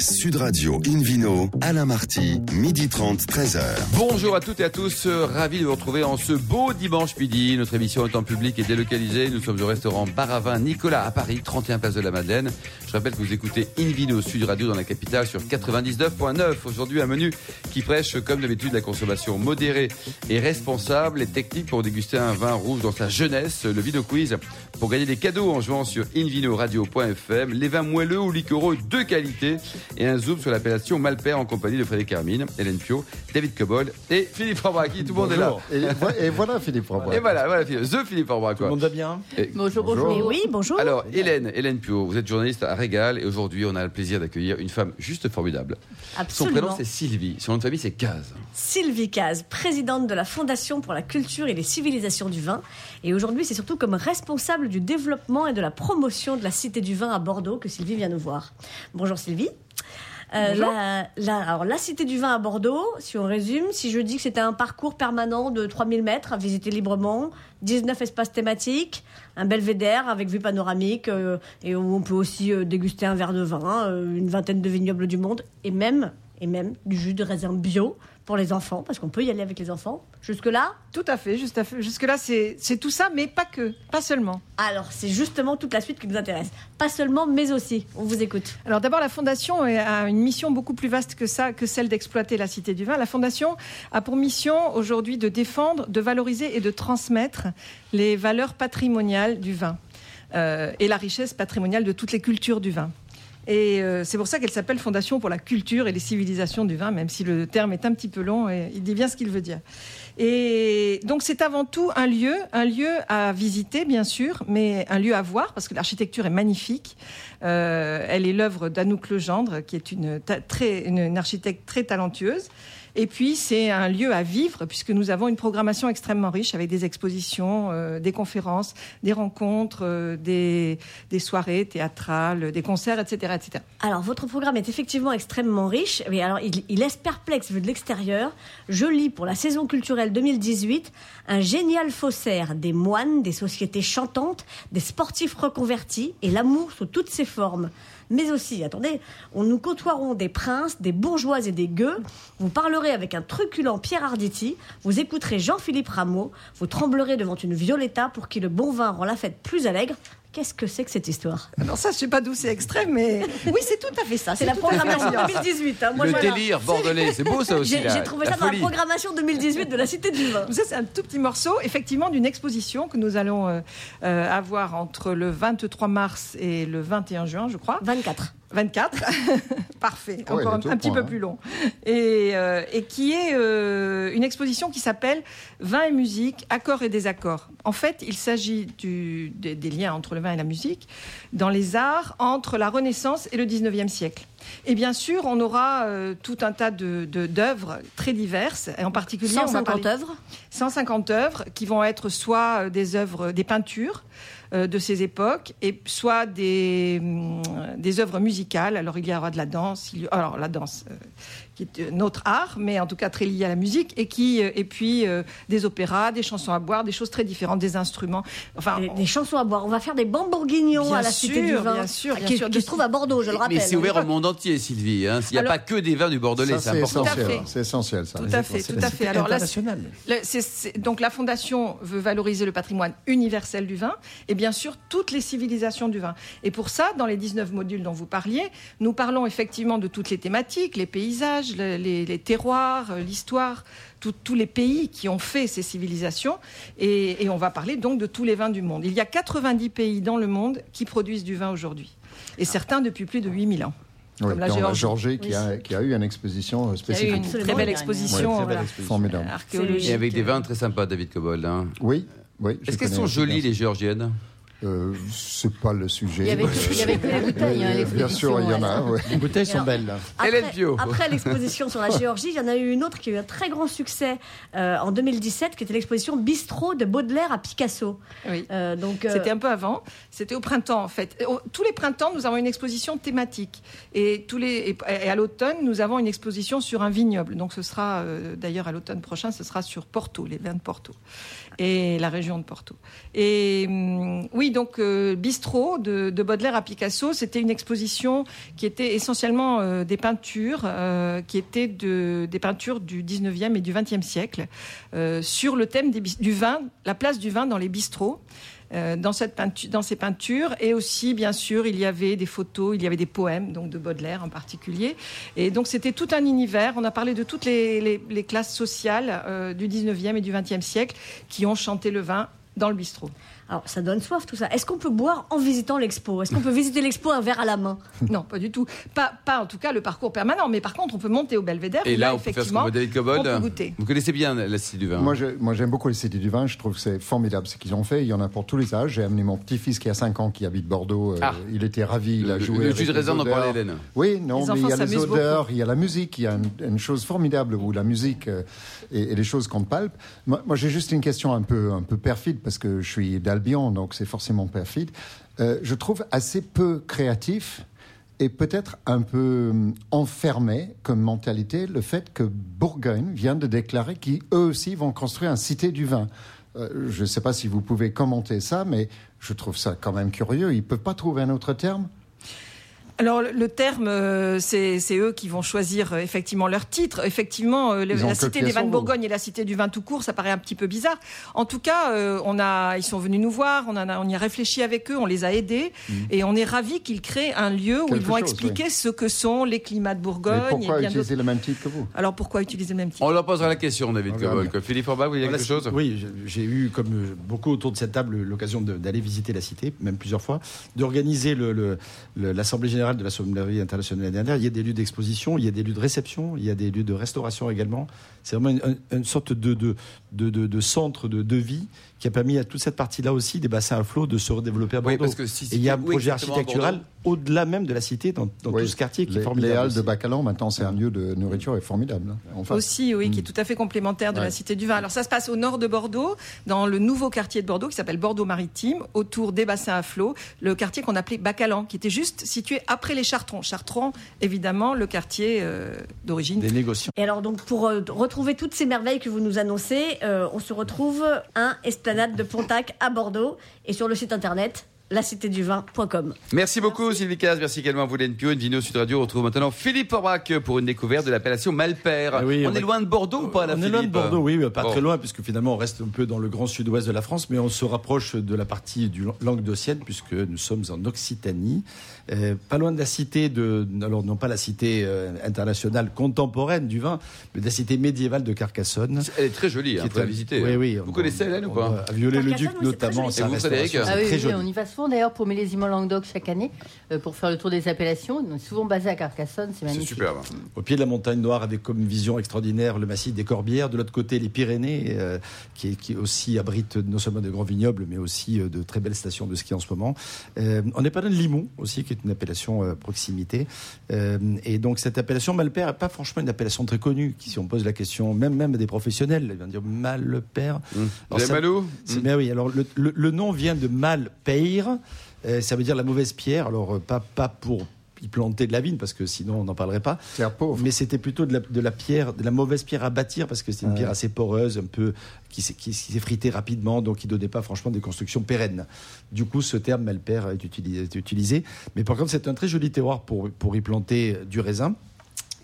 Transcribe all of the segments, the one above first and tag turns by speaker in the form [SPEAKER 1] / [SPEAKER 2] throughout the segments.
[SPEAKER 1] Sud Radio Invino, Alain Marty, midi 30, 13h.
[SPEAKER 2] Bonjour à toutes et à tous, euh, ravi de vous retrouver en ce beau dimanche midi. Notre émission en public et délocalisée. Nous sommes au restaurant Bar à Vin Nicolas à Paris, 31 place de la Madeleine. Je rappelle que vous écoutez Invino Sud Radio dans la capitale sur 99.9. Aujourd'hui, un menu qui prêche, comme d'habitude, la consommation modérée et responsable. Les techniques pour déguster un vin rouge dans sa jeunesse. Le Vino Quiz pour gagner des cadeaux en jouant sur invinoradio.fm. Les vins moelleux ou liquoreux de qualité et un zoom sur l'appellation Malpère en compagnie de Frédéric Hermine, Hélène Pio, David Cobol et Philippe Forbraki. Tout le monde est là.
[SPEAKER 3] Et, vo- et voilà Philippe Forbrac.
[SPEAKER 2] Et voilà, voilà, The Philippe Forbrac.
[SPEAKER 3] Tout le monde va bien
[SPEAKER 2] Et-
[SPEAKER 4] Bonjour,
[SPEAKER 3] Bonjour.
[SPEAKER 4] bonjour.
[SPEAKER 5] Eh oui, bonjour.
[SPEAKER 2] Alors, Hélène, Hélène Pio, vous êtes journaliste à Régal et aujourd'hui, on a le plaisir d'accueillir une femme juste formidable. Son
[SPEAKER 5] Absolument.
[SPEAKER 2] prénom, c'est Sylvie. Son nom de famille, c'est Caz.
[SPEAKER 5] Sylvie Caz, présidente de la Fondation pour la culture et les civilisations du vin. Et aujourd'hui, c'est surtout comme responsable du développement et de la promotion de la Cité du vin à Bordeaux que Sylvie vient nous voir. Bonjour Sylvie. Euh, la, la- alors, la Cité du vin à Bordeaux, si on résume, si je dis que c'était un parcours permanent de 3000 mètres à visiter librement, 19 espaces thématiques, un belvédère avec vue panoramique, euh, et où on peut aussi euh, déguster un verre de vin, une vingtaine de vignobles du monde, et même, et même du jus de raisin bio pour les enfants, parce qu'on peut y aller avec les enfants. Jusque-là,
[SPEAKER 4] Tout à fait, juste à fait. Jusque-là, c'est tout ça, mais pas que, pas seulement.
[SPEAKER 5] alors c'est justement toute la suite qui nous intéresse. Pas seulement, mais aussi. On vous écoute.
[SPEAKER 4] Alors d'abord, la Fondation a une mission beaucoup plus vaste que ça, que celle d'exploiter la Cité du Vin. La Fondation a pour mission aujourd'hui de défendre, de valoriser et de transmettre les valeurs patrimoniales du vin euh, et la richesse patrimoniale de toutes les cultures du vin. Et euh, c'est pour ça qu'elle s'appelle Fondation pour la culture et les civilisations du vin, même si le terme est un petit peu long et il dit bien ce qu'il veut dire. Et donc c'est avant tout un lieu, un lieu à visiter bien sûr, mais un lieu à voir parce que l'architecture est magnifique. Euh, elle est l'œuvre d'Anouk Legendre, qui est une, très, une architecte très talentueuse. Et puis, c'est un lieu à vivre, puisque nous avons une programmation extrêmement riche avec des expositions, euh, des conférences, des rencontres, euh, des, des soirées théâtrales, des concerts, etc. etc.
[SPEAKER 5] Alors, votre programme est effectivement extrêmement riche, mais alors il, il laisse perplexe vu de l'extérieur. Je lis pour la saison culturelle 2018 un génial faussaire des moines, des sociétés chantantes, des sportifs reconvertis et l'amour sous toutes ses formes. Mais aussi, attendez, on nous côtoierons des princes, des bourgeois et des gueux. Vous parlerez avec un truculent Pierre Arditi. Vous écouterez Jean-Philippe Rameau. Vous tremblerez devant une Violetta pour qui le bon vin rend la fête plus allègre. Qu'est-ce que c'est que cette histoire?
[SPEAKER 4] Alors ça, je sais pas d'où c'est extrait, mais oui, c'est tout à fait ça.
[SPEAKER 5] C'est la programmation
[SPEAKER 4] ça.
[SPEAKER 5] 2018. hein. Moi,
[SPEAKER 2] le
[SPEAKER 5] voilà.
[SPEAKER 2] délire bordelais, c'est beau ça aussi.
[SPEAKER 5] J'ai trouvé
[SPEAKER 2] la
[SPEAKER 5] ça dans la programmation 2018 de la Cité du Vin.
[SPEAKER 4] Ça, c'est un tout petit morceau, effectivement, d'une exposition que nous allons euh, euh, avoir entre le 23 mars et le 21 juin, je crois.
[SPEAKER 5] 24.
[SPEAKER 4] 24, parfait,
[SPEAKER 3] Ouais,
[SPEAKER 4] encore un, petit
[SPEAKER 3] point,
[SPEAKER 4] peu
[SPEAKER 3] hein.
[SPEAKER 4] plus long. Et, euh, et qui est euh, une exposition qui s'appelle Vin et musique, accords et désaccords. En fait, il s'agit du- des, des liens entre le vin et la musique dans les arts entre la Renaissance et le 19e siècle. Et bien sûr, on aura euh, tout un tas de- de- d'œuvres très diverses, et en particulier on va
[SPEAKER 5] 150
[SPEAKER 4] parler-
[SPEAKER 5] œuvres?
[SPEAKER 4] 150 œuvres qui vont être soit des œuvres, des peintures de ces époques, et soit des, hum, des œuvres musicales. Alors il y aura de la danse, il y- alors la danse euh, qui est euh, notre art, mais en tout cas très lié à la musique, et qui euh, et puis euh, des opéras, des chansons à boire, des choses très différentes, des instruments. Enfin,
[SPEAKER 5] Des, des chansons à boire. On va faire des bambourguignons
[SPEAKER 4] Bien
[SPEAKER 5] à la Cité du
[SPEAKER 4] sûr,
[SPEAKER 5] Vin.
[SPEAKER 4] bien sûr, bien
[SPEAKER 5] qui,
[SPEAKER 4] sûr.
[SPEAKER 5] qui se trouve à Bordeaux, je le rappelle.
[SPEAKER 2] Mais c'est ouvert au monde entier, Sylvie. hein. Il n'y a
[SPEAKER 4] Alors-
[SPEAKER 2] pas que des vins du Bordelais, c'est important.
[SPEAKER 3] C'est essentiel, ça.
[SPEAKER 4] Tout à fait, tout à fait. Alors là, Le- c'est- c'est- donc la Fondation veut valoriser le patrimoine universel du vin et bien sûr toutes les civilisations du vin. Et pour ça, dans les 19 modules dont vous parliez, nous parlons effectivement de toutes les thématiques, les paysages, le- les, les terroirs, euh, l'histoire, tous les pays qui ont fait ces civilisations. Et, et on va parler donc de tous les vins du monde. Il y a 90 pays dans le monde qui produisent du vin aujourd'hui. Et certains depuis plus de 8000 ans.
[SPEAKER 3] Oui,
[SPEAKER 4] Comme la Géorgie.
[SPEAKER 3] Géorgie qui, a, qui a eu une exposition spécifique.
[SPEAKER 4] une très belle
[SPEAKER 5] Ouais,
[SPEAKER 4] exposition
[SPEAKER 3] très belle
[SPEAKER 4] voilà,
[SPEAKER 3] exposition. Formidable.
[SPEAKER 4] archéologique.
[SPEAKER 2] Et avec des vins très sympas, David Cobold. hein.
[SPEAKER 3] Oui, oui.
[SPEAKER 2] Est-ce qu'elles sont jolies, les géorgiennes?
[SPEAKER 3] Euh, c'est pas le sujet.
[SPEAKER 6] Il y avait que- il y avait que les bouteilles, hein,
[SPEAKER 3] Oui, Bien sûr, il y en a. ouais.
[SPEAKER 7] Les bouteilles sont
[SPEAKER 5] Alors,
[SPEAKER 7] belles.
[SPEAKER 5] Après, après l'exposition sur la Géorgie, il y en a eu une autre qui a eu un très grand succès euh, en 2017, qui était l'exposition Bistrot de Baudelaire à Picasso.
[SPEAKER 4] Oui.
[SPEAKER 5] Euh, donc, euh,
[SPEAKER 4] C'était un peu avant. C'était au printemps, en fait. Tous les printemps, nous avons une exposition thématique. Et, tous les, et, à l'automne, nous avons une exposition sur un vignoble. Donc, ce sera, euh, d'ailleurs, à l'automne prochain, ce sera sur Porto, les vins de Porto. Et la région de Porto. Et hum, oui, Donc euh, Bistrot de, de Baudelaire à Picasso, c'était une exposition qui était essentiellement euh, des peintures, euh, qui étaient de, des peintures du 19e et du 20e siècle, sur le thème du vin, la place du vin dans les bistrots. dans, ces peintures et aussi bien sûr il y avait des photos, il y avait des poèmes donc de Baudelaire en particulier et donc c'était tout un univers. On a parlé de toutes les, classes sociales du 19e et du 20e siècle qui ont chanté le vin dans le bistrot.
[SPEAKER 5] Alors, ça donne soif tout ça. Est-ce qu'on peut boire en visitant l'expo? Est-ce qu'on peut visiter l'expo un verre à la main?
[SPEAKER 4] Non, pas du tout. Pas, pas en tout cas le parcours permanent, mais par contre, on peut monter au Belvédère.
[SPEAKER 2] Et
[SPEAKER 4] où
[SPEAKER 2] là, on peut faire ce
[SPEAKER 4] effectivement,
[SPEAKER 2] qu'on David
[SPEAKER 4] on peut goûter.
[SPEAKER 2] Vous connaissez bien la Cité du Vin.
[SPEAKER 3] Moi, je- moi, j'aime beaucoup les cités du vin. Je trouve que c'est formidable ce qu'ils ont fait. Il y en a pour tous les âges. J'ai amené mon petit-fils qui a 5 ans, qui habite Bordeaux. Euh,
[SPEAKER 2] Ah.
[SPEAKER 3] Il était ravi. Il a
[SPEAKER 2] Le-
[SPEAKER 3] joué.
[SPEAKER 2] le jus de raisin dont
[SPEAKER 3] odeurs.
[SPEAKER 2] parlait Hélène.
[SPEAKER 3] Oui, non,
[SPEAKER 4] Les
[SPEAKER 3] mais il y a les odeurs, il y a la musique. Il y a une, une chose formidable où la musique euh, et, et les choses qu'on palpe. Moi, moi, j'ai juste une question un peu, un peu perfide parce que je suis d'Albion, donc c'est forcément perfide. Euh, je trouve assez peu créatif et peut-être un peu hum, enfermé comme mentalité le fait que Bourgogne vient de déclarer qu'eux aussi vont construire un cité du vin. Euh, je ne sais pas si vous pouvez commenter ça, mais je trouve ça quand même curieux. Ils ne peuvent pas trouver un autre terme?
[SPEAKER 4] Alors le- terme, euh, c'est eux qui vont choisir euh, effectivement leur titre. Effectivement, euh, le- la cité des vins de. Bourgogne et la cité du vin tout court, ça paraît un petit peu bizarre. En tout cas, on a, ils sont venus nous voir, on, a, on y a réfléchi avec eux, on les a aidés, et on est ravis qu'ils créent un lieu où.
[SPEAKER 3] Quelque
[SPEAKER 4] ils vont
[SPEAKER 3] chose,
[SPEAKER 4] expliquer ce que sont les climats de
[SPEAKER 3] Mais
[SPEAKER 4] Bourgogne
[SPEAKER 3] pourquoi
[SPEAKER 4] et bien d'autres.
[SPEAKER 3] utiliser le même titre que vous?
[SPEAKER 4] Alors pourquoi utiliser le même titre?
[SPEAKER 2] On leur posera la question, David. Philippe Orbach, vous
[SPEAKER 7] Voilà,
[SPEAKER 2] quelque chose?
[SPEAKER 7] Oui, j'ai- eu, comme beaucoup autour de cette table, l'occasion d'aller visiter la cité, même plusieurs fois, d'organiser le- le- le- l'Assemblée générale de la Sommellerie internationale l'année dernière. Il y a des lieux d'exposition, il y a des lieux de réception, il y a des lieux de restauration également. C'est vraiment une, sorte de, de, de, de- centre de vie qui a permis à toute cette partie-là aussi, des bassins à flot, de se redévelopper à
[SPEAKER 2] Oui,
[SPEAKER 7] Bordeaux.
[SPEAKER 2] parce que si-
[SPEAKER 7] Et il y a un projet architectural au-delà même de la cité, dans, dans
[SPEAKER 3] Oui,
[SPEAKER 7] tout ce quartier qui
[SPEAKER 3] les,
[SPEAKER 7] est formidable.
[SPEAKER 3] Les halles de. Bacalan, maintenant, c'est un lieu de nourriture et formidable. hein.
[SPEAKER 4] Aussi, oui, qui est tout à fait complémentaire de la. Cité du Vin. Alors ça se passe au nord de Bordeaux, dans le nouveau quartier de Bordeaux qui s'appelle Bordeaux Maritime, autour des bassins à flot, le quartier qu'on appelait Bacalan, qui était juste situé après les Chartrons. Chartrons, évidemment, le quartier euh, d'origine.
[SPEAKER 7] Des négociants.
[SPEAKER 5] Et alors, donc, pour euh, retrouver toutes ces merveilles que vous nous annoncez, euh, on se retrouve un Esplanade de Pontac à Bordeaux et sur le site internet lacitéduvin.com.
[SPEAKER 2] Merci beaucoup Sylvie Caz, merci également à vous Pio, une Vino Sud Radio. On retrouve maintenant Philippe Orbach pour une découverte de l'appellation Malpère.
[SPEAKER 7] Oui,
[SPEAKER 2] on,
[SPEAKER 7] on
[SPEAKER 2] est loin de Bordeaux ou pas là
[SPEAKER 7] On est
[SPEAKER 2] Philippe
[SPEAKER 7] loin de Bordeaux, oui, pas
[SPEAKER 2] Bon.
[SPEAKER 7] très loin, puisque finalement on reste un peu dans le grand sud-ouest de la France, mais on se rapproche de la partie du Languedocienne, puisque nous sommes en Occitanie, Euh, pas loin de la cité de, alors non pas la cité euh, internationale contemporaine du vin, mais de la cité médiévale de Carcassonne.
[SPEAKER 2] Elle est très jolie, hein,
[SPEAKER 7] est un-
[SPEAKER 2] visiter.
[SPEAKER 7] Oui,
[SPEAKER 2] hein.
[SPEAKER 7] oui.
[SPEAKER 2] Vous
[SPEAKER 7] on-
[SPEAKER 2] connaissez Hélène ou pas
[SPEAKER 7] À Viollet-le-Duc
[SPEAKER 5] oui, c'est
[SPEAKER 7] notamment,
[SPEAKER 5] joli.
[SPEAKER 7] sa
[SPEAKER 2] Et vous, Frédéric
[SPEAKER 7] restauration,
[SPEAKER 6] Ah
[SPEAKER 7] c'est
[SPEAKER 6] oui,
[SPEAKER 7] très
[SPEAKER 6] oui,
[SPEAKER 7] joli.
[SPEAKER 6] on y va souvent d'ailleurs pour Millésime Languedoc chaque année, euh, pour faire le tour des appellations. On est souvent basé à Carcassonne, c'est
[SPEAKER 2] C'est
[SPEAKER 6] magnifique.
[SPEAKER 2] superbe.
[SPEAKER 7] Au pied de la montagne noire, avec comme vision extraordinaire le massif des Corbières. De l'autre côté, les Pyrénées, euh, qui, qui aussi abritent non seulement de grands vignobles, mais aussi de très belles stations de ski en ce moment. Euh, on est pas loin de Limon aussi, qui est une appellation euh, proximité. Euh, et donc cette appellation Malpère n'est pas franchement une appellation très connue. Qui, si on pose la question, même même à des professionnels, ils vont dire Malpère.
[SPEAKER 2] Avez
[SPEAKER 7] ça-
[SPEAKER 2] Malou
[SPEAKER 7] c'est- mais oui, alors le, le- le nom vient de Malpeir, euh, ça veut dire la mauvaise pierre. Alors euh, pas, pas pour y planter de la vigne, parce que sinon on n'en parlerait pas.
[SPEAKER 3] Pauvre.
[SPEAKER 7] Mais c'était plutôt de la, de la pierre, de la mauvaise pierre à bâtir parce que c'était une
[SPEAKER 3] Ouais.
[SPEAKER 7] pierre assez poreuse, un peu qui, s'est- qui, qui s'effritait rapidement, donc qui donnait pas franchement des constructions pérennes. Du coup, ce terme malpère est utilisé, est utilisé. Mais par contre, c'est un très joli terroir pour, pour y planter du raisin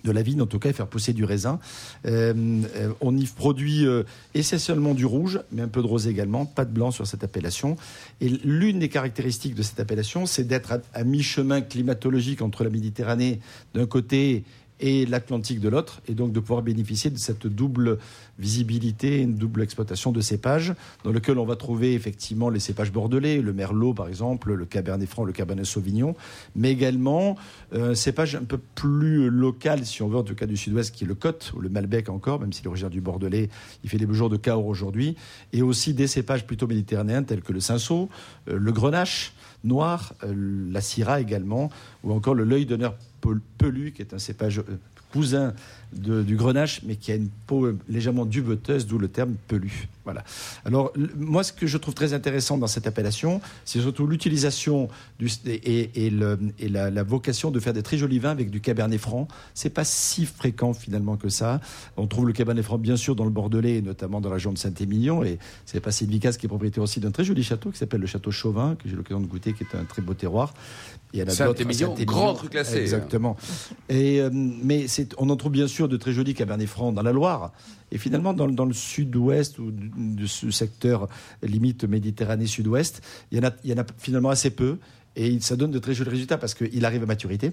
[SPEAKER 7] de la vigne en tout cas et faire pousser du raisin. Euh, euh, on y produit euh, essentiellement du rouge, mais un peu de rosé également, pas de blanc sur cette appellation. Et l'une des caractéristiques de cette appellation, c'est d'être à, à mi-chemin climatologique entre la Méditerranée d'un côté et l'Atlantique de l'autre, et donc de pouvoir bénéficier de cette double visibilité, une double exploitation de cépages, dans lequel on va trouver effectivement les cépages bordelais, le merlot par exemple, le cabernet franc, le cabernet sauvignon, mais également euh, un cépage un peu plus local, si on veut, en tout cas du sud-ouest, qui est le Côte, ou le Malbec encore, même si l'origine du bordelais, il fait des beaux jours de Cahors aujourd'hui, et aussi des cépages plutôt méditerranéens tels que le cinsault, euh, le grenache, noir, euh, la syrah également, ou encore le l'œil d'honneur pelu, qui est un cépage euh, cousin de- du grenache, mais qui a une peau légèrement duveteuse, d'où le terme pelu. Voilà. Alors, moi, ce que je trouve très intéressant dans cette appellation, c'est surtout l'utilisation et, et le- et la, la vocation de faire des très jolis vins avec du cabernet franc. C'est pas si fréquent finalement que ça. On trouve le cabernet franc bien sûr dans le Bordelais, et notamment dans la région de Saint-Émilion. Et c'est pas Sylvie Casse qui est propriétaire aussi d'un très joli château qui s'appelle le château Chauvin, que j'ai l'occasion de goûter, qui est un très beau terroir.
[SPEAKER 2] Saint-Émilion, grand cru classé.
[SPEAKER 7] Exactement. Et, euh, mais c'est- on en trouve bien sûr de très jolis cabernet francs dans la Loire. Et finalement, dans, le- dans le sud-ouest ou de, ce secteur limite Méditerranée sud-ouest, il y, en a, finalement assez peu. Et ça donne de très jolis résultats parce qu'il arrive à maturité.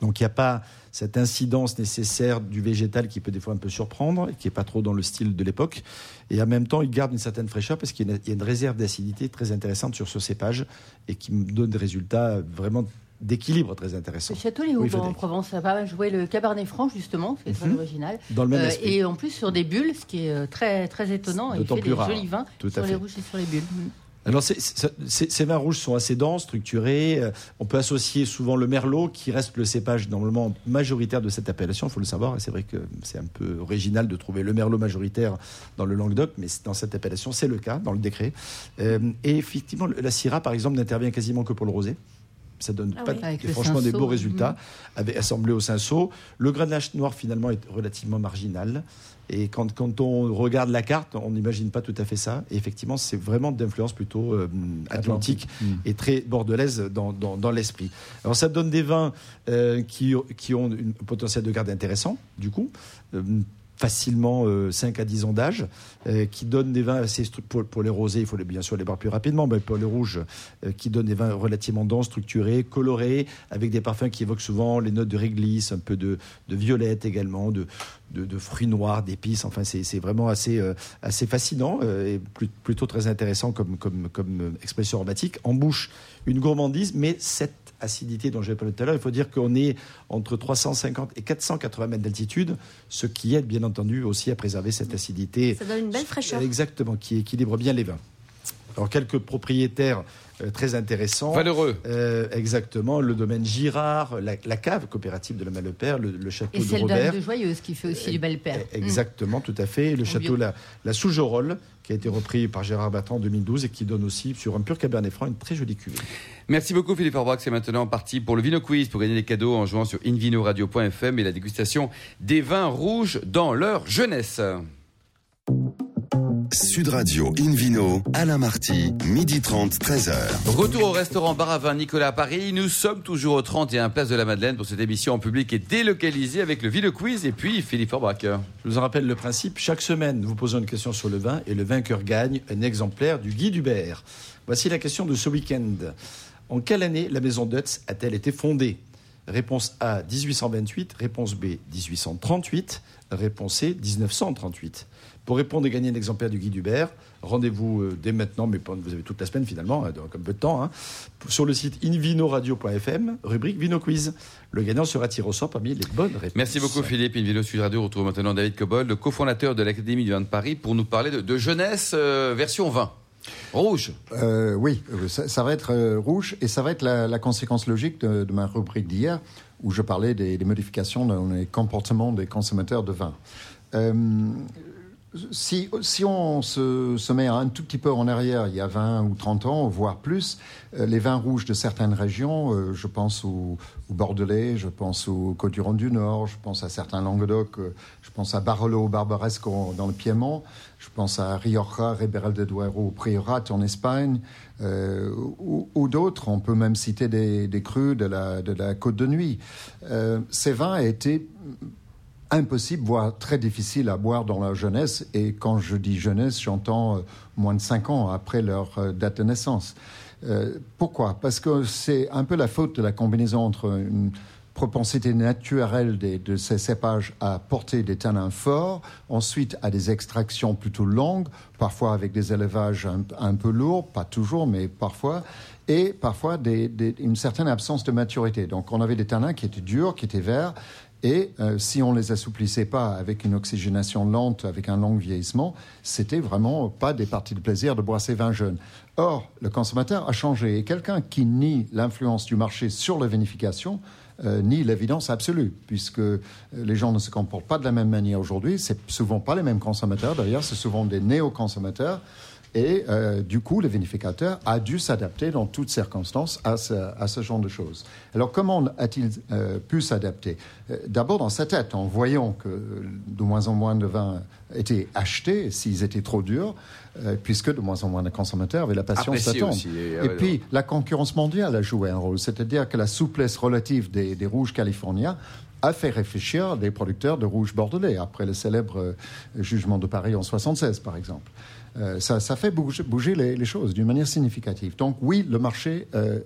[SPEAKER 7] Donc il n'y a pas cette incidence nécessaire du végétal qui peut des fois un peu surprendre, et qui n'est pas trop dans le style de l'époque. Et en même temps, il garde une certaine fraîcheur parce qu'il y a une réserve d'acidité très intéressante sur ce cépage et qui me donne des résultats vraiment d'équilibre très intéressants.
[SPEAKER 6] Le château Les Houblons
[SPEAKER 7] Oui,
[SPEAKER 6] en. Provence a pas mal joué le cabernet franc, justement, c'est très
[SPEAKER 7] Mhm.
[SPEAKER 6] original.
[SPEAKER 7] Dans le même
[SPEAKER 6] Euh, et en plus sur des bulles, ce qui est euh, très, très étonnant. Il
[SPEAKER 7] D'autant
[SPEAKER 6] fait
[SPEAKER 7] plus
[SPEAKER 6] des
[SPEAKER 7] rare.
[SPEAKER 6] jolis vins
[SPEAKER 7] Tout
[SPEAKER 6] sur les
[SPEAKER 7] fait.
[SPEAKER 6] rouges et sur les bulles. Mhm.
[SPEAKER 7] Alors, ces vins rouges sont assez denses, structurés. Euh, On peut associer souvent le merlot, qui reste le cépage normalement majoritaire de cette appellation, il faut le savoir. Et c'est vrai que c'est un peu original de trouver le merlot majoritaire dans le Languedoc, mais dans cette appellation, c'est le cas, dans le décret. Euh, et effectivement, la Syrah, par exemple, n'intervient quasiment que pour le rosé. Ça donne
[SPEAKER 5] Ah
[SPEAKER 7] pas
[SPEAKER 5] oui.
[SPEAKER 7] Franchement des beaux résultats, avec, assemblé au cinceau. Le grenache noir, finalement, est relativement marginal. Et quand, quand on regarde la carte, on n'imagine pas tout à fait ça. Et effectivement, c'est vraiment d'influence plutôt euh, atlantique
[SPEAKER 3] Mm.
[SPEAKER 7] et très bordelaise dans, dans- dans l'esprit. Alors ça donne des vins euh, qui, qui ont un potentiel de garde intéressant, du coup. Euh, facilement euh, 5 à 10 ans d'âge, euh, qui donnent des vins assez pour, pour les rosés, il faut bien sûr les boire plus rapidement, mais pour les rouges, euh, qui donnent des vins relativement denses, structurés, colorés, avec des parfums qui évoquent souvent les notes de réglisse, un peu de, de violette également, de, de, fruits noirs, d'épices. Enfin, c'est vraiment assez, euh, assez fascinant euh, et plutôt très intéressant comme, comme, euh, expression aromatique. En bouche, une gourmandise, mais cette acidité dont j'ai parlé tout à l'heure, il faut dire qu'on est entre 350 et 480 mètres d'altitude, ce qui aide bien entendu aussi à préserver cette acidité.
[SPEAKER 5] Ça donne une belle fraîcheur.
[SPEAKER 7] Exactement, qui équilibre bien les vins. Alors, quelques propriétaires très intéressants.
[SPEAKER 2] Valeureux.
[SPEAKER 7] Euh, exactement, le domaine Girard, la, la cave coopérative de la Malepère, le, le château
[SPEAKER 6] Et
[SPEAKER 7] de
[SPEAKER 6] celle
[SPEAKER 7] Robert.
[SPEAKER 6] d'Anne de Joyeuse, qui fait aussi du bel père.
[SPEAKER 7] Eh, Exactement, tout à fait. Le
[SPEAKER 6] En
[SPEAKER 7] château
[SPEAKER 6] bio.
[SPEAKER 7] La, la Sougerolles, qui a été repris par Gérard Bertrand en 2012 et qui donne aussi, sur un pur cabernet franc, une très jolie cuvée.
[SPEAKER 2] Merci beaucoup Philippe Orbach. C'est maintenant parti pour le Vino Quiz pour gagner des cadeaux en jouant sur invinoradio.fm et la dégustation des vins rouges dans leur jeunesse.
[SPEAKER 1] Sud Radio Invino, Alain Marty, midi 30, 13h.
[SPEAKER 2] Retour au restaurant Bar à Vin Nicolas à Paris. Nous sommes toujours au 31 Place de la Madeleine pour cette émission en public et délocalisée avec le Vino Quiz et puis Philippe Orbach.
[SPEAKER 7] Je vous en rappelle le principe. Chaque semaine, nous vous posons une question sur le vin et le vainqueur gagne un exemplaire du Guy Hubert. Voici la question de ce week-end. En quelle année la maison Dutz a-t-elle été fondée? Réponse A 1828, réponse B 1838, réponse C 1938. Pour répondre et gagner un exemplaire du Guy Hubert, rendez-vous euh, dès maintenant, mais vous avez toute la semaine finalement, donc un peu de temps, hein, sur le site invinoradio.fm, rubrique Vino Quiz. Le gagnant sera tiré au sort parmi les bonnes réponses.
[SPEAKER 2] Merci beaucoup Philippe. Invino Sud Radio retrouve maintenant David Cobol, le cofondateur de l'Académie du vin de Paris, pour nous parler de, de jeunesse euh, version vin. Rouge.
[SPEAKER 3] Euh, oui, euh, ça, ça va être euh, rouge et ça va être la, la conséquence logique de, de ma rubrique d'hier où je parlais des, des modifications dans les comportements des consommateurs de vin. Euh, si, on se, met un tout petit peu en arrière, il y a 20 ou 30 ans, voire plus, euh, les vins rouges de certaines régions, euh, je pense au, au Bordelais, je pense au Côte-du-Rhône du Nord, je pense à certains Languedoc, euh, je pense à Barolo, Barbaresco dans le Piémont, je pense à Rioja, Ribera de Duero, Priorat en Espagne, ou, d'autres. On peut même citer des, des crus de la, Côte de Nuit. Ces vins étaient impossible, voire très difficile à boire dans leur jeunesse. Et quand je dis jeunesse, j'entends euh, moins de 5 ans après leur euh, date de naissance. Euh, pourquoi? Parce que c'est un peu la faute de la combinaison entre une propensité naturelle des- de ces cépages à porter des tanins forts, ensuite à des extractions plutôt longues, parfois avec des élevages un, un peu lourds, pas toujours, mais parfois, et parfois des- des- une certaine absence de maturité. Donc on avait des tanins qui étaient durs, qui étaient verts, et euh, si on les assouplissait pas avec une oxygénation lente, avec un long vieillissement, c'était vraiment pas des parties de plaisir de boire ces vins jeunes. Or, le consommateur a changé et quelqu'un qui nie l'influence du marché sur la vinification euh, nie l'évidence absolue, puisque euh, les gens ne se comportent pas de la même manière aujourd'hui. C'est souvent pas les mêmes consommateurs, d'ailleurs, c'est souvent des néo-consommateurs. Et euh, du coup, le vinificateur a dû s'adapter dans toutes circonstances à ce, à ce genre de choses. Alors, comment a-t-il euh, pu s'adapter? Euh, D'abord dans sa tête, en voyant que de moins en moins de vins étaient achetés s'ils étaient trop durs, euh, puisque de moins en moins de consommateurs avaient la patience
[SPEAKER 2] Apprécié
[SPEAKER 3] d'attendre.
[SPEAKER 2] aussi, et,
[SPEAKER 3] Et,
[SPEAKER 2] euh,
[SPEAKER 3] puis, la concurrence mondiale a joué un rôle, c'est-à-dire que la souplesse relative des, des rouges californiens a fait réfléchir des producteurs de rouges bordelais, après le célèbre euh, jugement de Paris en 76, par exemple. Euh, ça, fait bouger, les, choses d'une manière significative. Donc oui, le marché euh,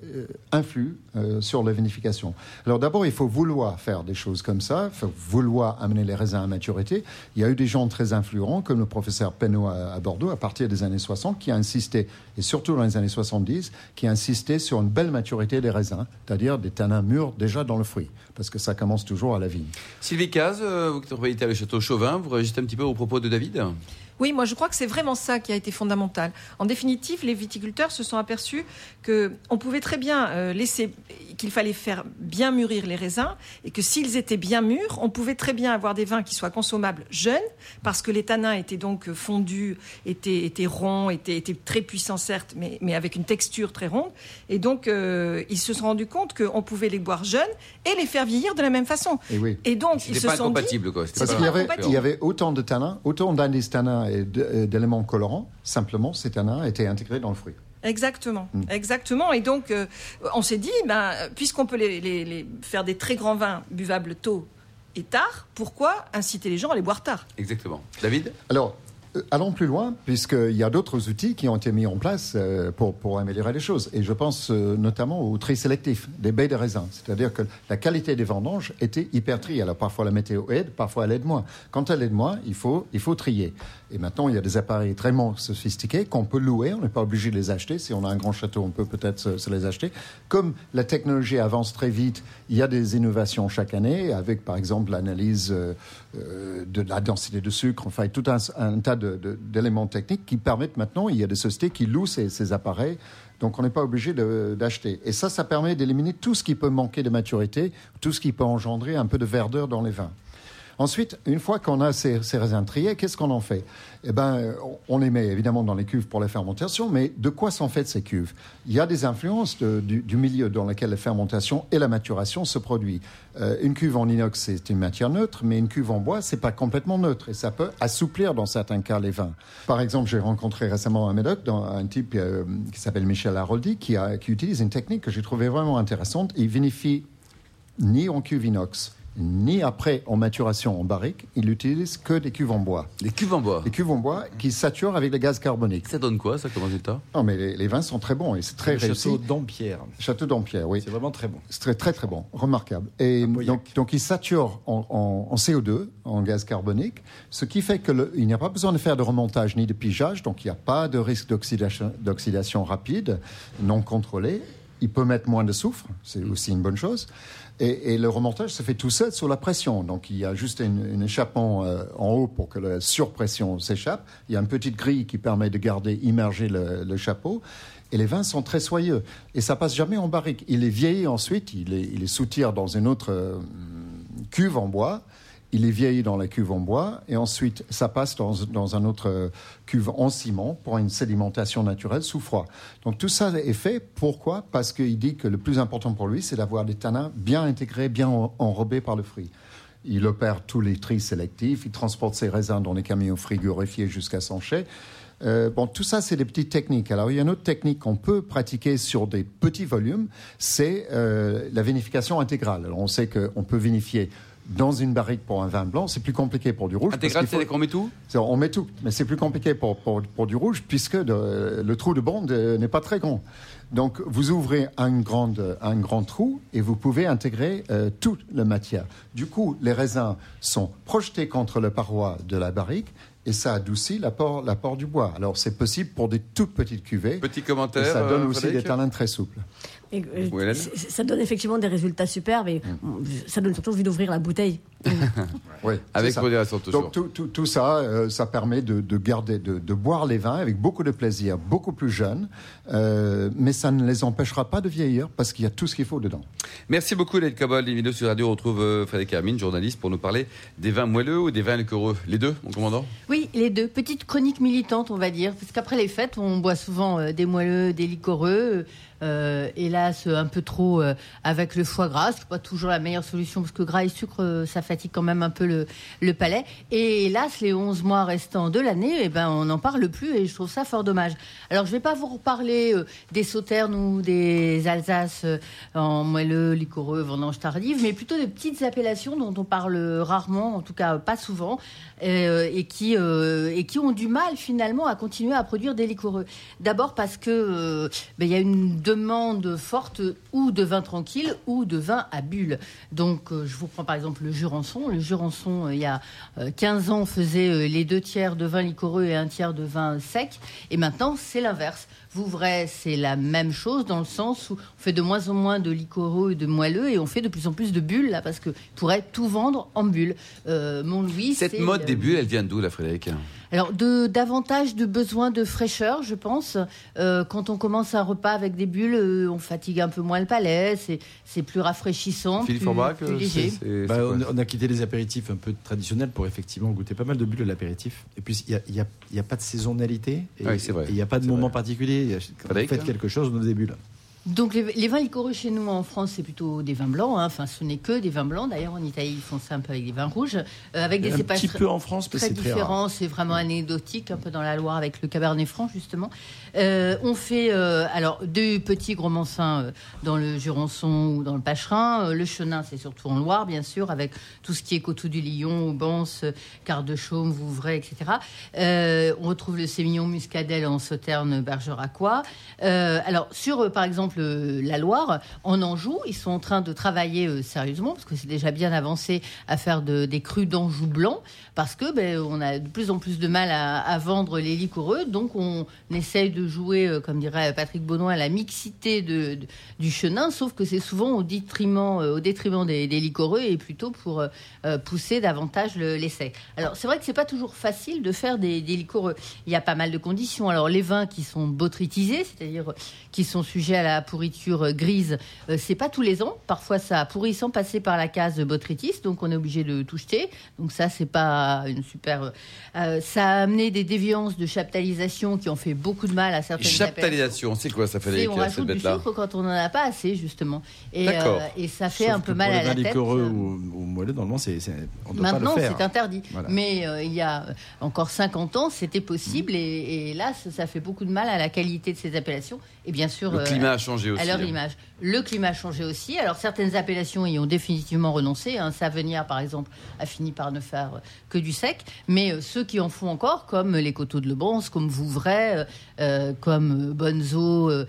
[SPEAKER 3] influe euh, sur la vinification. Alors d'abord, il faut vouloir faire des choses comme ça, il faut vouloir amener les raisins à maturité. Il y a eu des gens très influents, comme le professeur Penneau à, à Bordeaux, à partir des années 60, qui a insisté, et surtout dans les années 70, qui a insisté sur une belle maturité des raisins, c'est-à-dire des tanins mûrs déjà dans le fruit, parce que ça commence toujours à la vigne.
[SPEAKER 2] Sylvie Caz, vous qui êtes propriétaire du château Chauvin, vous réagissez un petit peu aux propos de David?
[SPEAKER 4] Oui, moi je crois que c'est vraiment ça qui a été fondamental. En définitive, les viticulteurs se sont aperçus que on pouvait très bien euh, laisser, qu'il fallait faire bien mûrir les raisins et que s'ils étaient bien mûrs, on pouvait très bien avoir des vins qui soient consommables jeunes parce que les tanins étaient donc euh, fondus, étaient, étaient ronds, étaient, étaient très puissants certes, mais, mais avec une texture très ronde. Et donc euh, ils se sont rendus compte qu'on pouvait les boire jeunes et les faire vieillir de la même façon.
[SPEAKER 3] Et oui.
[SPEAKER 4] Et donc ils se
[SPEAKER 2] pas
[SPEAKER 4] sont dit,
[SPEAKER 2] incompatible, quoi.
[SPEAKER 3] Parce qu'il
[SPEAKER 4] compatible.
[SPEAKER 3] y avait autant de tanins, autant d'indices tanins et euh, d'éléments colorants, simplement ces tanins étaient intégrés dans le fruit.
[SPEAKER 4] Exactement,
[SPEAKER 3] Mm.
[SPEAKER 4] exactement. Et donc, euh, on s'est dit, ben, puisqu'on peut les, les- les faire des très grands vins buvables tôt et tard, pourquoi inciter les gens à les boire tard?
[SPEAKER 2] Exactement. David?
[SPEAKER 3] Alors, allons plus loin, puisqu'il y a d'autres outils qui ont été mis en place euh, pour, pour améliorer les choses. Et je pense euh, notamment au tri sélectif des baies de raisin. C'est-à-dire que la qualité des vendanges était hyper triée. Alors parfois la météo aide, parfois elle aide moins. Quand elle aide moins, il faut, il faut trier. Et maintenant, il y a des appareils très sophistiqués qu'on peut louer. On n'est pas obligé de les acheter. Si on a un grand château, on peut peut-être se, se les acheter. Comme la technologie avance très vite, il y a des innovations chaque année, avec par exemple l'analyse euh, de la densité de sucre, enfin tout un, tas d'éléments techniques qui permettent maintenant, il y a des sociétés qui louent ces, ces appareils. Donc on n'est pas obligé d'acheter. Et ça, ça permet d'éliminer tout ce qui peut manquer de maturité, tout ce qui peut engendrer un peu de verdeur dans les vins. Ensuite, une fois qu'on a ces, raisins triés, qu'est-ce qu'on en fait? Eh ben, on les met évidemment dans les cuves pour la fermentation, mais de quoi sont faites ces cuves? Il y a des influences du, milieu dans lequel la fermentation et la maturation se produisent. Euh, une cuve en inox, c'est une matière neutre, mais une cuve en bois, c'est pas complètement neutre et ça peut assouplir dans certains cas les vins. Par exemple, j'ai rencontré récemment un médoc, dans un type euh, qui s'appelle Michel Haroldi, qui, a- qui utilise une technique que j'ai trouvée vraiment intéressante. Il vinifie ni en cuve inox, ni après en maturation en barrique. Il utilise que des cuves en bois.
[SPEAKER 2] Les cuves en bois.
[SPEAKER 3] Des cuves en bois qui saturent avec le gaz carbonique.
[SPEAKER 2] Ça donne quoi, ça, comme résultat?
[SPEAKER 3] Non, mais les, les vins sont très bons et c'est très
[SPEAKER 7] le
[SPEAKER 3] réussi.
[SPEAKER 7] château d'Ampierre.
[SPEAKER 3] Château d'Ampierre, oui.
[SPEAKER 7] C'est vraiment très bon.
[SPEAKER 3] C'est très, très, très bon, remarquable. Et donc, donc, il sature en, en- en CO2, en gaz carbonique, ce qui fait qu'il n'y a pas besoin de faire de remontage ni de pigeage, donc il n'y a pas de risque d'oxydation d'oxydation rapide, non contrôlée. Il peut mettre moins de soufre, c'est aussi une bonne chose. Et, le remontage se fait tout seul sous la pression. Donc il y a juste un échappement euh, en haut pour que la surpression s'échappe. Il y a une petite grille qui permet de garder immergé le, chapeau. Et les vins sont très soyeux. Et ça passe jamais en barrique. Il est vieilli ensuite, il est, il est sous-tire dans une autre euh, cuve en bois. Il est vieilli dans la cuve en bois. Et ensuite, ça passe dans, dans un autre euh, cuve en ciment pour une sédimentation naturelle sous froid. Donc tout ça est fait. Pourquoi? Parce qu'il dit que le plus important pour lui, c'est d'avoir des tanins bien intégrés, bien en- enrobés par le fruit. Il opère tous les tris sélectifs, il transporte ses raisins dans les camions frigorifiés jusqu'à Sanchez. Euh, bon, tout ça, c'est des petites techniques. Alors, il y a une autre technique qu'on peut pratiquer sur des petits volumes, c'est euh, la vinification intégrale. Alors, on sait qu'on peut vinifier dans une barrique pour un vin blanc, c'est plus compliqué pour du rouge. parce
[SPEAKER 2] Intégral,
[SPEAKER 3] qu'il faut-
[SPEAKER 2] c'est qu'on met tout?
[SPEAKER 3] On met tout, mais c'est plus compliqué pour, pour, pour du rouge puisque de- le trou de bande euh, n'est pas très grand. Donc vous ouvrez un grand, un grand trou et vous pouvez intégrer euh, toute la matière. Du coup, les raisins sont projetés contre la paroi de la barrique et ça adoucit l'apport, l'apport du bois. Alors c'est possible pour des toutes petites cuvées.
[SPEAKER 2] Petit
[SPEAKER 3] et
[SPEAKER 2] commentaire.
[SPEAKER 3] ça donne
[SPEAKER 2] euh,
[SPEAKER 3] aussi
[SPEAKER 2] Frédéric
[SPEAKER 3] des talins très souples.
[SPEAKER 5] Et, euh, ça donne effectivement des résultats superbes et ça donne surtout envie d'ouvrir la bouteille.
[SPEAKER 3] Oui,
[SPEAKER 2] Avec modération, toujours.
[SPEAKER 3] Donc tout, tout- tout ça, euh, ça permet de, de garder, de, de boire les vins avec beaucoup de plaisir, beaucoup plus jeunes, euh, mais ça ne les empêchera pas de vieillir parce qu'il y a tout ce qu'il faut dedans.
[SPEAKER 2] Merci beaucoup, Hélène Cabol. Les vidéos sur Radio, on retrouve Frédéric Hermine, journaliste, pour nous parler des vins moelleux ou des vins liquoreux. Les deux, mon commandant?
[SPEAKER 6] Oui, les deux. Petite chronique militante, on va dire. Parce qu'après les fêtes, on boit souvent des moelleux, des liquoreux. Euh, hélas, un peu trop euh, avec le foie gras. C'est pas toujours la meilleure solution parce que gras et sucre, euh, ça fatigue quand même un peu le, le palais. Et hélas, les 11 mois restants de l'année, eh ben, on n'en parle plus et je trouve ça fort dommage. Alors, je vais pas vous reparler des sauternes ou des Alsaces en moelleux, liquoreux, vendange tardive, mais plutôt des petites appellations dont on parle rarement, en tout cas pas souvent, et, qui, et qui ont du mal finalement à continuer à produire des liquoreux. D'abord parce que ben, il y a une demande forte ou de vin tranquille ou de vin à bulles. Donc euh, je vous prends par exemple le Jurançon. Le Jurançon, euh, il y a euh, 15 ans, faisait euh, les deux tiers de vin liquoreux et un tiers de vin sec. Et maintenant, c'est l'inverse. Vouvray, c'est la même chose dans le sens où on fait de moins en moins de liquoreux et de moelleux et on fait de plus en plus de bulles là parce que pourrait tout vendre en bulles. Euh, Mont-Louis,
[SPEAKER 2] Cette mode
[SPEAKER 6] euh,
[SPEAKER 2] des bulles, elle vient d'où, la Frédéric?
[SPEAKER 6] Alors, de, davantage de besoin de fraîcheur, je pense. Euh, quand on commence un repas avec des bulles, euh, on fatigue un peu moins le palais, c'est, plus rafraîchissant,
[SPEAKER 2] Philippe
[SPEAKER 6] plus, plus
[SPEAKER 7] Bah, on, a quitté les apéritifs un peu traditionnels pour effectivement goûter pas mal de bulles de l'apéritif. Et puis, il n'y a, il y a- il y a pas de saisonnalité. Et
[SPEAKER 2] Oui, c'est vrai.
[SPEAKER 7] et Il n'y a pas de moment
[SPEAKER 2] vrai.
[SPEAKER 7] particulier. Il y a- Quand vous faites
[SPEAKER 2] hein
[SPEAKER 7] quelque chose, on a des bulles.
[SPEAKER 6] Donc, les, les vins liquoreux chez nous en France, c'est plutôt des vins blancs. hein. Enfin, ce n'est que des vins blancs. D'ailleurs, en Italie, ils font ça un peu avec des vins rouges, euh, avec des
[SPEAKER 7] un
[SPEAKER 6] cépages
[SPEAKER 7] petit peu en France,
[SPEAKER 6] très
[SPEAKER 7] c'est très rare.
[SPEAKER 6] différent, c'est vraiment anecdotique, un peu dans la Loire avec le Cabernet Franc justement. Euh, on fait euh, alors deux petits gros mansins dans le Jurançon ou dans le Pacherin. Le Chenin, c'est surtout en Loire bien sûr, avec tout ce qui est Coteau du Lion, Aubance, Quart de Chaume, Vouvray, etc. On retrouve le Sémillon Muscadel en Sauterne, Bergeracois. Alors sur par exemple euh, la Loire, en Anjou, ils sont en train de travailler euh, sérieusement parce que c'est déjà bien avancé à faire de- des crus d'Anjou blanc parce que ben, on a de plus en plus de mal à, à vendre les liquoreux, donc on essaye de jouer, euh, comme dirait Patrick Benoît, la mixité du chenin, sauf que c'est souvent au détriment, des, des et plutôt pour pousser davantage le- l'essai. Alors c'est vrai que c'est pas toujours facile de faire des, des. Il y a pas mal de conditions. Alors les vins qui sont botrytisés, c'est-à-dire qui sont sujets à la pourriture grise, euh, c'est pas tous les ans. Parfois ça pourrit sans passer par la case botrytis, donc on est obligé de tout jeter. Donc ça c'est pas une super. euh, ça a amené des déviances de chaptalisation qui ont fait beaucoup de mal à certaines appellations.
[SPEAKER 2] Chaptalisation, c'est quoi ça,
[SPEAKER 6] C'est-
[SPEAKER 2] Frédéric
[SPEAKER 6] on rajoute du sucre quand on n'en a pas assez, justement. Et,
[SPEAKER 2] D'accord.
[SPEAKER 6] euh, et ça fait
[SPEAKER 7] Sauf
[SPEAKER 6] un peu mal à
[SPEAKER 7] les
[SPEAKER 6] la tête.
[SPEAKER 7] ou, ou moelleux, normalement, c'est, c'est- on ne doit
[SPEAKER 6] Maintenant,
[SPEAKER 7] pas le faire.
[SPEAKER 6] c'est interdit.
[SPEAKER 7] Voilà.
[SPEAKER 6] Mais euh, il y a euh, encore 50 ans, c'était possible. Et, et là, ça, ça fait beaucoup de mal à la qualité de ces appellations. Et bien sûr,
[SPEAKER 2] Le
[SPEAKER 6] euh,
[SPEAKER 2] climat a changé aussi.
[SPEAKER 6] à leur
[SPEAKER 2] hein.
[SPEAKER 6] image. Le climat a changé aussi. Alors certaines appellations y ont définitivement renoncé. Un Savenière, par exemple, a fini par ne faire euh, que du sec. Mais euh, ceux qui en font encore, comme les Coteaux de Lebance, comme Vouvray, euh, comme Bonzo euh,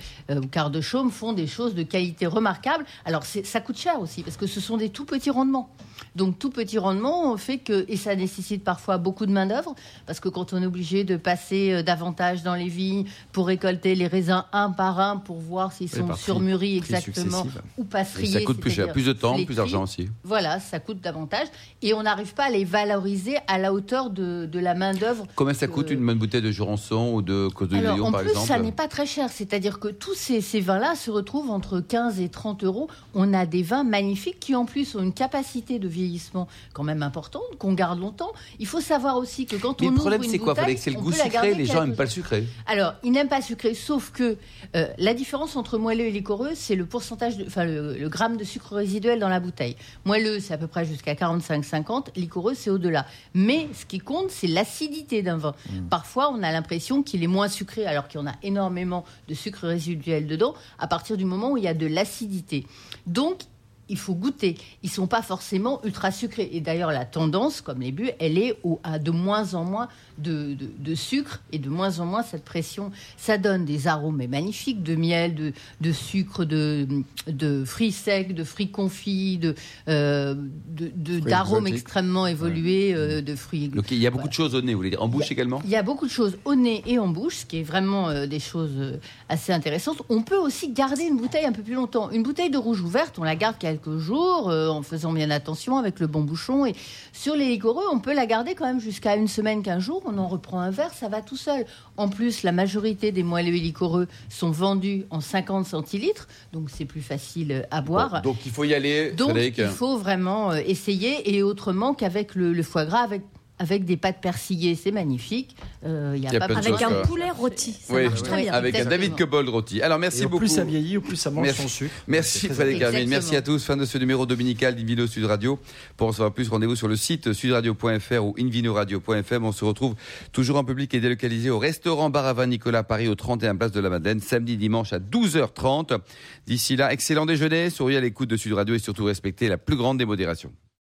[SPEAKER 6] Quart de Chaume, font des choses de qualité remarquable. Alors ça coûte cher aussi, parce que ce sont des tout petits rendements. Donc tout petit rendement fait que, et ça nécessite parfois beaucoup de main d'œuvre, parce que quand on est obligé de passer davantage dans les vignes pour récolter les raisins un par un pour voir s'ils sont
[SPEAKER 7] par prix- prix
[SPEAKER 6] exactement ou pas
[SPEAKER 2] Et
[SPEAKER 6] striés.
[SPEAKER 2] ça coûte plus cher, plus de temps, plus d'argent aussi.
[SPEAKER 6] Voilà, ça coûte davantage et on n'arrive pas à les valoriser à la hauteur de, de la main d'œuvre.
[SPEAKER 2] Combien ça coûte une bonne bouteille de Jurançon ou de Côte de
[SPEAKER 6] alors,
[SPEAKER 2] Lion,
[SPEAKER 6] en
[SPEAKER 2] par
[SPEAKER 6] plus,
[SPEAKER 2] exemple
[SPEAKER 6] ça n'est pas très cher. C'est-à-dire que tous ces, ces vins-là se retrouvent entre 15 et 30 euros. On a des vins magnifiques qui, en plus, ont une capacité de vieillissement quand même importante, qu'on garde longtemps. Il faut savoir aussi que quand
[SPEAKER 2] Mais
[SPEAKER 6] on
[SPEAKER 2] le problème,
[SPEAKER 6] ouvre une
[SPEAKER 2] c'est quoi?
[SPEAKER 6] Bouteille,
[SPEAKER 2] C'est le goût sucré. Les gens n'aiment pas le sucré.
[SPEAKER 6] alors, il n'aime pas sucré, sauf que euh, la différence entre moelleux et liquoreux, c'est le pourcentage, de, enfin le, le gramme de sucre résiduel dans la bouteille. Moelleux, c'est à peu près jusqu'à 45-50, liquoreux, c'est au-delà. Mais ce qui compte, c'est l'acidité d'un vin. Parfois, on a l'impression qu'il est moins sucré, alors qu'il y en a énormément de sucre résiduel dedans, à partir du moment où il y a de l'acidité. Donc, il faut goûter. Ils sont pas forcément ultra sucrés. Et d'ailleurs, la tendance, comme les buts, elle est au, à de moins en moins de, de- de sucre et de moins en moins cette pression. Ça donne des arômes magnifiques de miel, de, de sucre, de, de fruits secs, de fruits confits, de, euh, de- de-
[SPEAKER 3] Fruits
[SPEAKER 6] d'arômes extrêmement évolués, euh, de fruits
[SPEAKER 2] Donc il y a beaucoup de choses au nez, vous voulez dire. En bouche également
[SPEAKER 6] il y a beaucoup de choses au nez et en bouche, ce qui est vraiment euh, des choses assez intéressantes. On peut aussi garder une bouteille un peu plus longtemps. Une bouteille de rouge ouverte, on la garde quelques jours euh, en faisant bien attention avec le bon bouchon. Et sur les liquoreux, on peut la garder quand même jusqu'à une semaine, quinze jours. On en reprend un verre, ça va tout seul. En plus, la majorité des moelleux et liquoreux sont vendus en 50 centilitres, donc c'est plus facile à boire.
[SPEAKER 2] Donc il faut y aller,
[SPEAKER 6] Donc,
[SPEAKER 2] Frédéric.
[SPEAKER 6] il faut vraiment euh, essayer, et autrement qu'avec le, le foie gras, avec, avec des pâtes persillées, c'est magnifique. Euh, Il y a
[SPEAKER 2] Il y a
[SPEAKER 6] pas
[SPEAKER 5] Avec un poulet rôti. Ça
[SPEAKER 2] Oui,
[SPEAKER 5] marche très bien.
[SPEAKER 2] avec un. David Cobold rôti. Alors merci
[SPEAKER 7] Et au
[SPEAKER 2] beaucoup.
[SPEAKER 7] plus ça vieillit, au plus ça mange
[SPEAKER 2] Merci.
[SPEAKER 7] son sucre.
[SPEAKER 2] Merci Frédéric Hermine. Merci à tous. Fin de ce numéro dominical d'Invino Sud Radio. Pour en savoir plus, rendez-vous sur le site sudradio.fr ou invinoradio.fm. On se retrouve toujours en public et délocalisé au restaurant Baravin Nicolas Paris au 31 place de la Madeleine, samedi dimanche à 12h30. D'ici là, excellent déjeuner, souriez à l'écoute de Sud Radio et surtout respectez la plus grande démodération.